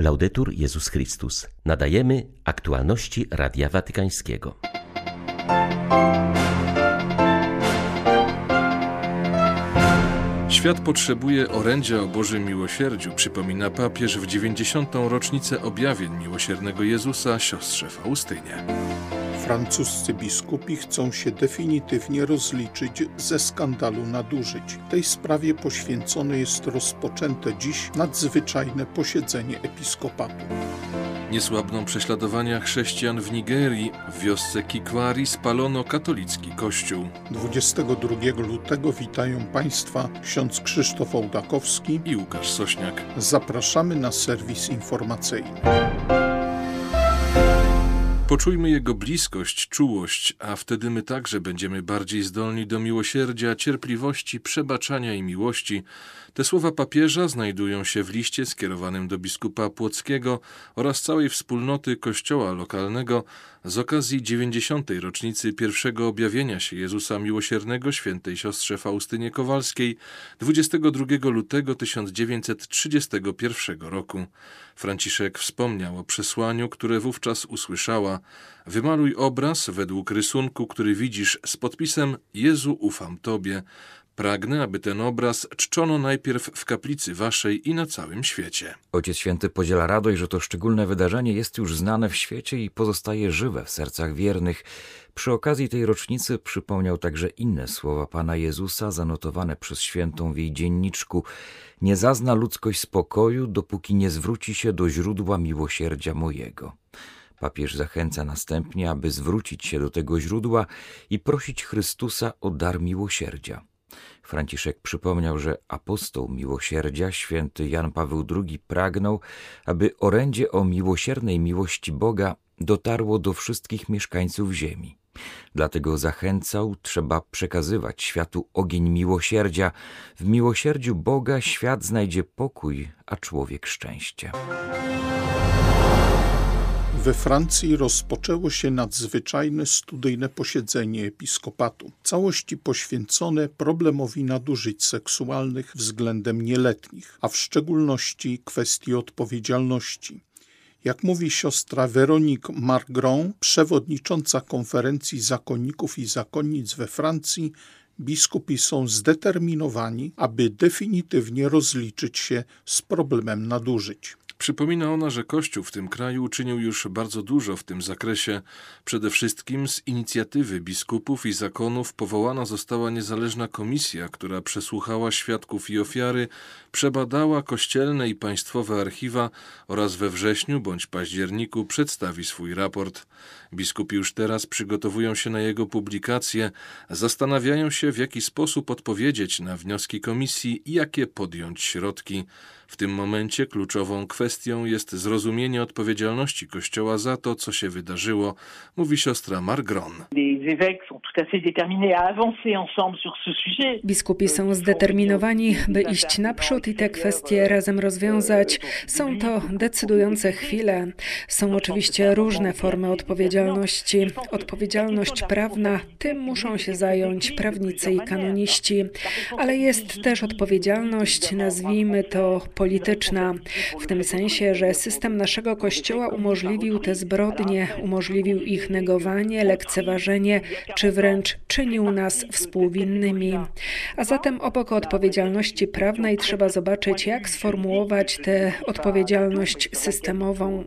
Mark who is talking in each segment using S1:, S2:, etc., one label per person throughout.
S1: Laudetur Jezus Chrystus. Nadajemy aktualności Radia Watykańskiego.
S2: Świat potrzebuje orędzia o Bożym Miłosierdziu, przypomina papież w 90. rocznicę objawień miłosiernego Jezusa siostrze Faustynie.
S3: Francuscy biskupi chcą się definitywnie rozliczyć ze skandalu nadużyć. Tej sprawie poświęcone jest rozpoczęte dziś nadzwyczajne posiedzenie episkopatu.
S2: Niesłabną prześladowania chrześcijan w Nigerii. W wiosce Kikwari spalono katolicki kościół.
S3: 22 lutego witają Państwa ksiądz Krzysztof Ołdakowski
S2: i Łukasz Sośniak.
S3: Zapraszamy na serwis informacyjny.
S2: Poczujmy Jego bliskość, czułość, a wtedy my także będziemy bardziej zdolni do miłosierdzia, cierpliwości, przebaczania i miłości. Te słowa papieża znajdują się w liście skierowanym do biskupa Płockiego oraz całej wspólnoty kościoła lokalnego z okazji 90. rocznicy pierwszego objawienia się Jezusa Miłosiernego świętej siostrze Faustynie Kowalskiej 22 lutego 1931 roku. Franciszek wspomniał o przesłaniu, które wówczas usłyszała: Wymaluj obraz według rysunku, który widzisz z podpisem Jezu ufam Tobie. Pragnę, aby ten obraz czczono najpierw w kaplicy waszej i na całym świecie.
S4: Ojciec Święty podziela radość, że to szczególne wydarzenie jest już znane w świecie i pozostaje żywe w sercach wiernych. Przy okazji tej rocznicy przypomniał także inne słowa Pana Jezusa zanotowane przez świętą w jej dzienniczku. Nie zazna ludzkość spokoju, dopóki nie zwróci się do źródła miłosierdzia mojego. Papież zachęca następnie, aby zwrócić się do tego źródła i prosić Chrystusa o dar miłosierdzia. Franciszek przypomniał, że apostoł miłosierdzia, święty Jan Paweł II, pragnął, aby orędzie o miłosiernej miłości Boga dotarło do wszystkich mieszkańców ziemi. Dlatego zachęcał, trzeba przekazywać światu ogień miłosierdzia. W miłosierdziu Boga świat znajdzie pokój, a człowiek szczęście.
S3: We Francji rozpoczęło się nadzwyczajne studyjne posiedzenie episkopatu, całości poświęcone problemowi nadużyć seksualnych względem nieletnich, a w szczególności kwestii odpowiedzialności. Jak mówi siostra Veronique Margron, przewodnicząca konferencji zakonników i zakonnic we Francji, biskupi są zdeterminowani, aby definitywnie rozliczyć się z problemem nadużyć.
S2: Przypomina ona, że Kościół w tym kraju uczynił już bardzo dużo w tym zakresie. Przede wszystkim z inicjatywy biskupów i zakonów powołana została niezależna komisja, która przesłuchała świadków i ofiary, przebadała kościelne i państwowe archiwa oraz we wrześniu bądź październiku przedstawi swój raport. Biskupi już teraz przygotowują się na jego publikację, zastanawiają się, w jaki sposób odpowiedzieć na wnioski komisji i jakie podjąć środki. W tym momencie kluczową kwestią jest zrozumienie odpowiedzialności Kościoła za to, co się wydarzyło, mówi siostra Margron.
S5: Biskupi są zdeterminowani, by iść naprzód i te kwestie razem rozwiązać. Są to decydujące chwile. Są oczywiście różne formy odpowiedzialności. Odpowiedzialność prawna, tym muszą się zająć prawnicy i kanoniści, ale jest też odpowiedzialność, nazwijmy to polityczna, w tym sensie, że system naszego kościoła umożliwił te zbrodnie, umożliwił ich negowanie, lekceważenie, czy wręcz czynił nas współwinnymi. A zatem obok odpowiedzialności prawnej trzeba zobaczyć, jak sformułować tę odpowiedzialność systemową.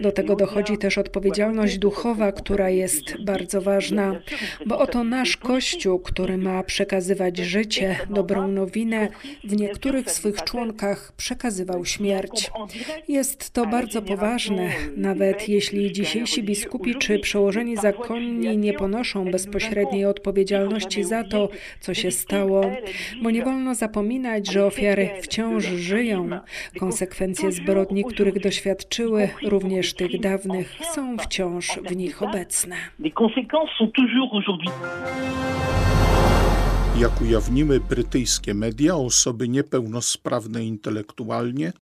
S5: Do tego dochodzi też odpowiedzialność duchowa, która jest bardzo ważna, bo oto nasz Kościół, który ma przekazywać życie, dobrą nowinę, w niektórych swych członkach przekazywał śmierć. Jest to bardzo poważne, nawet jeśli dzisiejsi biskupi czy przełożeni zakonni nie ponoszą bezpośredniej odpowiedzialności za to, co się stało, bo nie wolno zapominać, że ofiary wciąż żyją. Konsekwencje zbrodni, których doświadczyły, również tych dawnych, są wciąż w nich obecne.
S3: Jak ujawniły brytyjskie media, osoby niepełnosprawne intelektualnie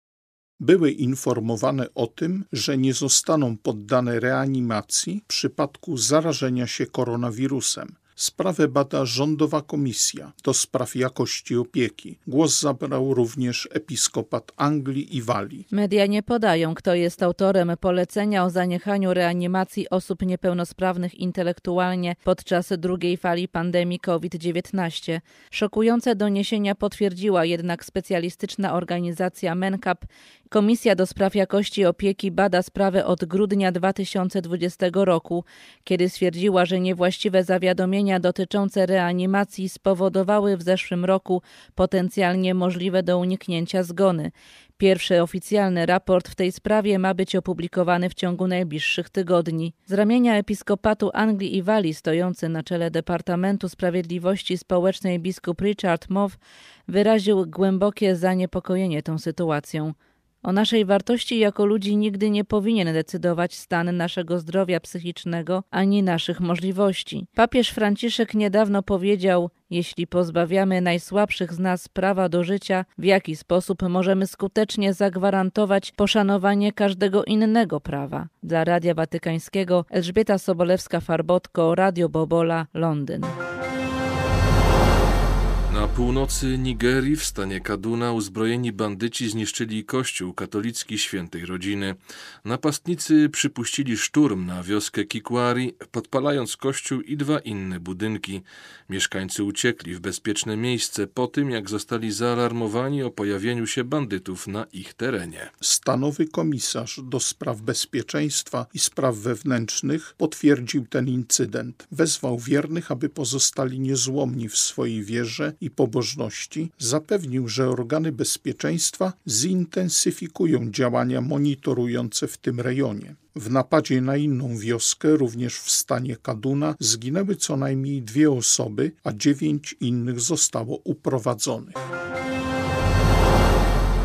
S3: były informowane o tym, że nie zostaną poddane reanimacji w przypadku zarażenia się koronawirusem. Sprawę bada rządowa komisja do spraw jakości opieki. Głos zabrał również episkopat Anglii i Walii.
S6: Media nie podają, kto jest autorem polecenia o zaniechaniu reanimacji osób niepełnosprawnych intelektualnie podczas drugiej fali pandemii COVID-19. Szokujące doniesienia potwierdziła jednak specjalistyczna organizacja MENCAP. Komisja do spraw jakości opieki bada sprawę od grudnia 2020 roku, kiedy stwierdziła, że niewłaściwe zawiadomienia dotyczące reanimacji spowodowały w zeszłym roku potencjalnie możliwe do uniknięcia zgony. Pierwszy oficjalny raport w tej sprawie ma być opublikowany w ciągu najbliższych tygodni. Z ramienia episkopatu Anglii i Walii stojący na czele Departamentu Sprawiedliwości Społecznej biskup Richard Mow wyraził głębokie zaniepokojenie tą sytuacją. O naszej wartości jako ludzi nigdy nie powinien decydować stan naszego zdrowia psychicznego ani naszych możliwości. Papież Franciszek niedawno powiedział: Jeśli pozbawiamy najsłabszych z nas prawa do życia, w jaki sposób możemy skutecznie zagwarantować poszanowanie każdego innego prawa? Dla Radia Watykańskiego Elżbieta Sobolewska-Farbotko, Radio Bobola, Londyn.
S2: Na północy Nigerii w stanie Kaduna uzbrojeni bandyci zniszczyli kościół katolicki świętej rodziny. Napastnicy przypuścili szturm na wioskę Kikwari, podpalając kościół i dwa inne budynki. Mieszkańcy uciekli w bezpieczne miejsce po tym, jak zostali zaalarmowani o pojawieniu się bandytów na ich terenie.
S3: Stanowy komisarz do spraw bezpieczeństwa i spraw wewnętrznych potwierdził ten incydent. Wezwał wiernych, aby pozostali niezłomni w swojej wierze i pobożności, zapewnił, że organy bezpieczeństwa zintensyfikują działania monitorujące w tym rejonie. W napadzie na inną wioskę, również w stanie Kaduna, zginęły co najmniej dwie osoby, a dziewięć innych zostało uprowadzonych.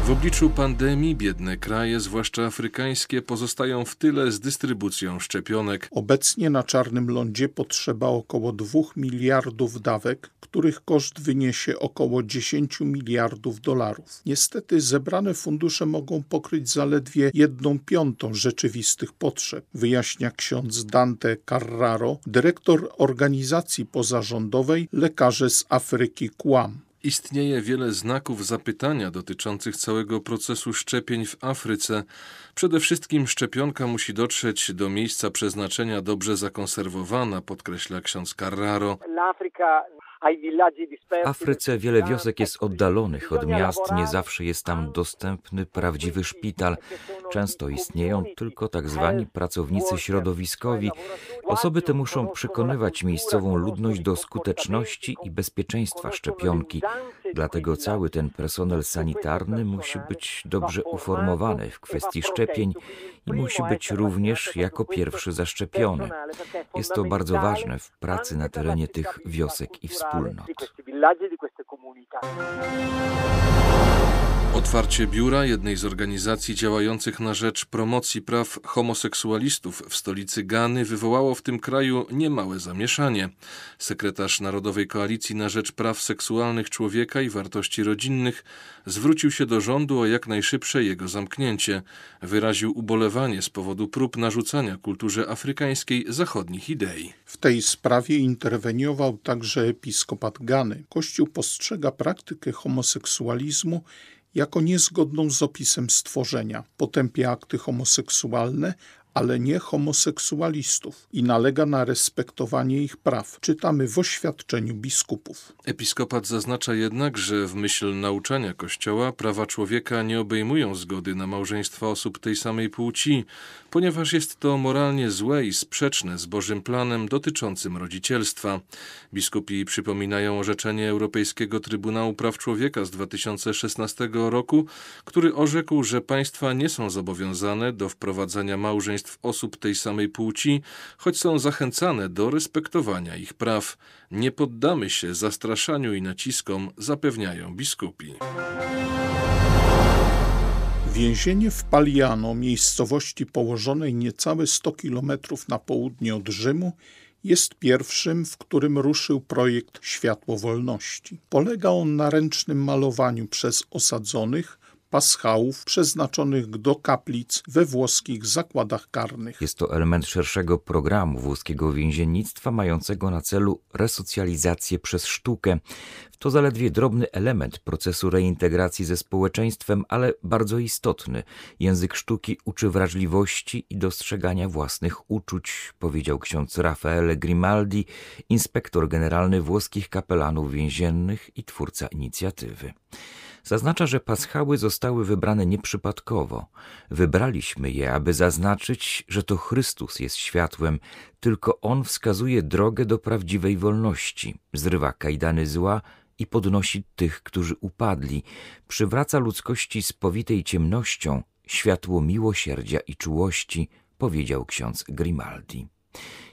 S2: W obliczu pandemii biedne kraje, zwłaszcza afrykańskie, pozostają w tyle z dystrybucją szczepionek.
S3: Obecnie na czarnym lądzie potrzeba około 2 miliardów dawek, których koszt wyniesie około 10 miliardów dolarów. Niestety zebrane fundusze mogą pokryć zaledwie jedną piątą rzeczywistych potrzeb, wyjaśnia ksiądz Dante Carraro, dyrektor organizacji pozarządowej Lekarze z Afryki Kłam.
S2: Istnieje wiele znaków zapytania dotyczących całego procesu szczepień w Afryce. Przede wszystkim szczepionka musi dotrzeć do miejsca przeznaczenia dobrze zakonserwowana, podkreśla ksiądz Carraro.
S4: W Afryce wiele wiosek jest oddalonych od miast, nie zawsze jest tam dostępny prawdziwy szpital. Często istnieją tylko tak zwani pracownicy środowiskowi. Osoby te muszą przekonywać miejscową ludność do skuteczności i bezpieczeństwa szczepionki. Dlatego cały ten personel sanitarny musi być dobrze uformowany w kwestii szczepień i musi być również jako pierwszy zaszczepiony. Jest to bardzo ważne w pracy na terenie tych wiosek i wspólnot.
S2: Otwarcie biura jednej z organizacji działających na rzecz promocji praw homoseksualistów w stolicy Gany wywołało w tym kraju niemałe zamieszanie. Sekretarz Narodowej Koalicji na rzecz praw seksualnych człowieka i wartości rodzinnych zwrócił się do rządu o jak najszybsze jego zamknięcie. Wyraził ubolewanie z powodu prób narzucania kulturze afrykańskiej zachodnich idei.
S3: W tej sprawie interweniował także episkopat Gany. Kościół postrzega praktykę homoseksualizmu jako niezgodną z opisem stworzenia. Potępia akty homoseksualne, ale nie homoseksualistów i nalega na respektowanie ich praw. Czytamy w oświadczeniu biskupów.
S2: Episkopat zaznacza jednak, że w myśl nauczania Kościoła prawa człowieka nie obejmują zgody na małżeństwa osób tej samej płci, ponieważ jest to moralnie złe i sprzeczne z Bożym planem dotyczącym rodzicielstwa. Biskupi przypominają orzeczenie Europejskiego Trybunału Praw Człowieka z 2016 roku, który orzekł, że państwa nie są zobowiązane do wprowadzania małżeństw małżeństw osób tej samej płci, choć są zachęcane do respektowania ich praw. Nie poddamy się zastraszaniu i naciskom, zapewniają biskupi.
S3: Więzienie w Paliano, miejscowości położonej niecałe 100 kilometrów na południe od Rzymu, jest pierwszym, w którym ruszył projekt Światło Wolności. Polega on na ręcznym malowaniu przez osadzonych paschałów przeznaczonych do kaplic we włoskich zakładach karnych.
S4: Jest to element szerszego programu włoskiego więziennictwa mającego na celu resocjalizację przez sztukę. To zaledwie drobny element procesu reintegracji ze społeczeństwem, ale bardzo istotny. Język sztuki uczy wrażliwości i dostrzegania własnych uczuć, powiedział ksiądz Raffaele Grimaldi, inspektor generalny włoskich kapelanów więziennych i twórca inicjatywy. Zaznacza, że paschały zostały wybrane nieprzypadkowo. Wybraliśmy je, aby zaznaczyć, że to Chrystus jest światłem, tylko On wskazuje drogę do prawdziwej wolności, zrywa kajdany zła i podnosi tych, którzy upadli, przywraca ludzkości spowitej ciemnością światło miłosierdzia i czułości, powiedział ksiądz Grimaldi.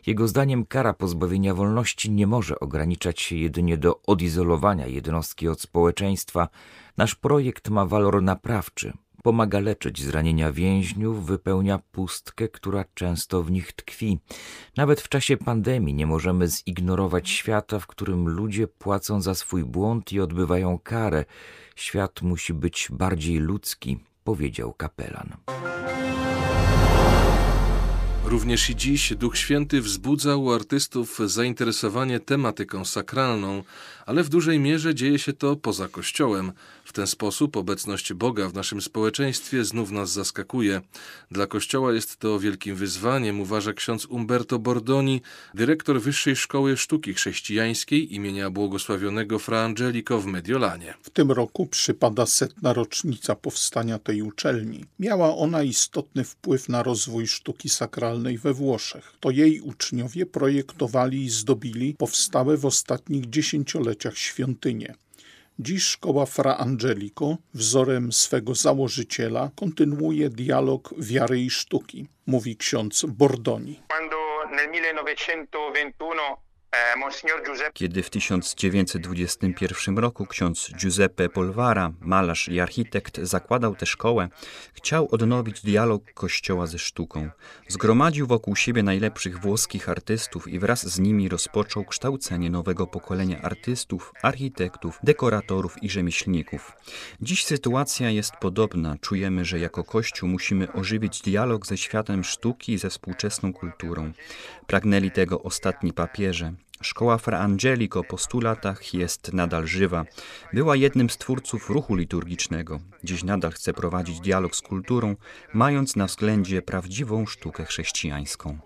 S4: Jego zdaniem kara pozbawienia wolności nie może ograniczać się jedynie do odizolowania jednostki od społeczeństwa. Nasz projekt ma walor naprawczy, pomaga leczyć zranienia więźniów, wypełnia pustkę, która często w nich tkwi. Nawet w czasie pandemii nie możemy zignorować świata, w którym ludzie płacą za swój błąd i odbywają karę. Świat musi być bardziej ludzki, powiedział kapelan.
S2: Również i dziś Duch Święty wzbudza u artystów zainteresowanie tematyką sakralną, ale w dużej mierze dzieje się to poza Kościołem. W ten sposób obecność Boga w naszym społeczeństwie znów nas zaskakuje. Dla Kościoła jest to wielkim wyzwaniem, uważa ksiądz Umberto Bordoni, dyrektor Wyższej Szkoły Sztuki Chrześcijańskiej imienia błogosławionego Fra Angelico w Mediolanie.
S3: W tym roku przypada setna rocznica powstania tej uczelni. Miała ona istotny wpływ na rozwój sztuki sakralnej we Włoszech. To jej uczniowie projektowali i zdobili powstałe w ostatnich dziesięcioleciach świątynie. Dziś szkoła Fra Angelico, wzorem swego założyciela, kontynuuje dialog wiary i sztuki, mówi ksiądz Bordoni.
S7: Quando nel 1921
S8: E, Kiedy w 1921 roku ksiądz Giuseppe Polvara, malarz i architekt, zakładał tę szkołę, chciał odnowić dialog kościoła ze sztuką. Zgromadził wokół siebie najlepszych włoskich artystów i wraz z nimi rozpoczął kształcenie nowego pokolenia artystów, architektów, dekoratorów i rzemieślników. Dziś sytuacja jest podobna. Czujemy, że jako Kościół musimy ożywić dialog ze światem sztuki i ze współczesną kulturą. Pragnęli tego ostatni papieże. Szkoła Fra Angelico po stu latach jest nadal żywa. Była jednym z twórców ruchu liturgicznego. Dziś nadal chce prowadzić dialog z kulturą, mając na względzie prawdziwą sztukę chrześcijańską.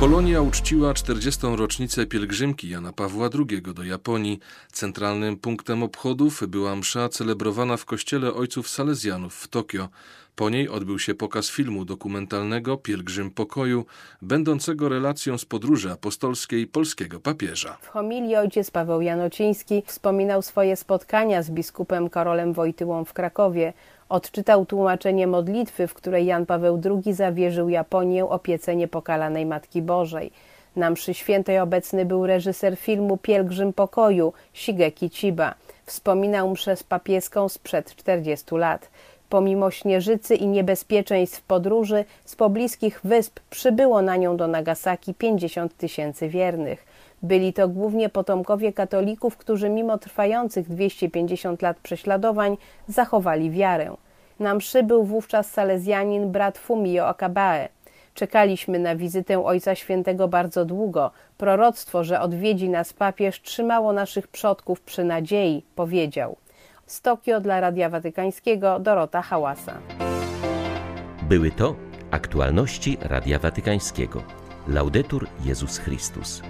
S2: Polonia uczciła 40. rocznicę pielgrzymki Jana Pawła II do Japonii. Centralnym punktem obchodów była msza celebrowana w kościele ojców salezjanów w Tokio. Po niej odbył się pokaz filmu dokumentalnego Pielgrzym Pokoju, będącego relacją z podróży apostolskiej polskiego papieża.
S9: W homilii ojciec Paweł Janociński wspominał swoje spotkania z biskupem Karolem Wojtyłą w Krakowie. Odczytał tłumaczenie modlitwy, w której Jan Paweł II zawierzył Japonię opiece niepokalanej Matki Bożej. Na mszy świętej obecny był reżyser filmu Pielgrzym Pokoju, Shigeki Chiba. Wspominał mszę papieską sprzed 40 lat. Pomimo śnieżycy i niebezpieczeństw podróży, z pobliskich wysp przybyło na nią do Nagasaki 50 tysięcy wiernych. Byli to głównie potomkowie katolików, którzy mimo trwających 250 lat prześladowań zachowali wiarę. Na mszy był wówczas salezjanin brat Fumio Akabae. Czekaliśmy na wizytę Ojca Świętego bardzo długo. Proroctwo, że odwiedzi nas papież, trzymało naszych przodków przy nadziei, powiedział. Z Tokio dla Radia Watykańskiego Dorota Hałasa.
S1: Były to aktualności Radia Watykańskiego. Laudetur Jezus Chrystus.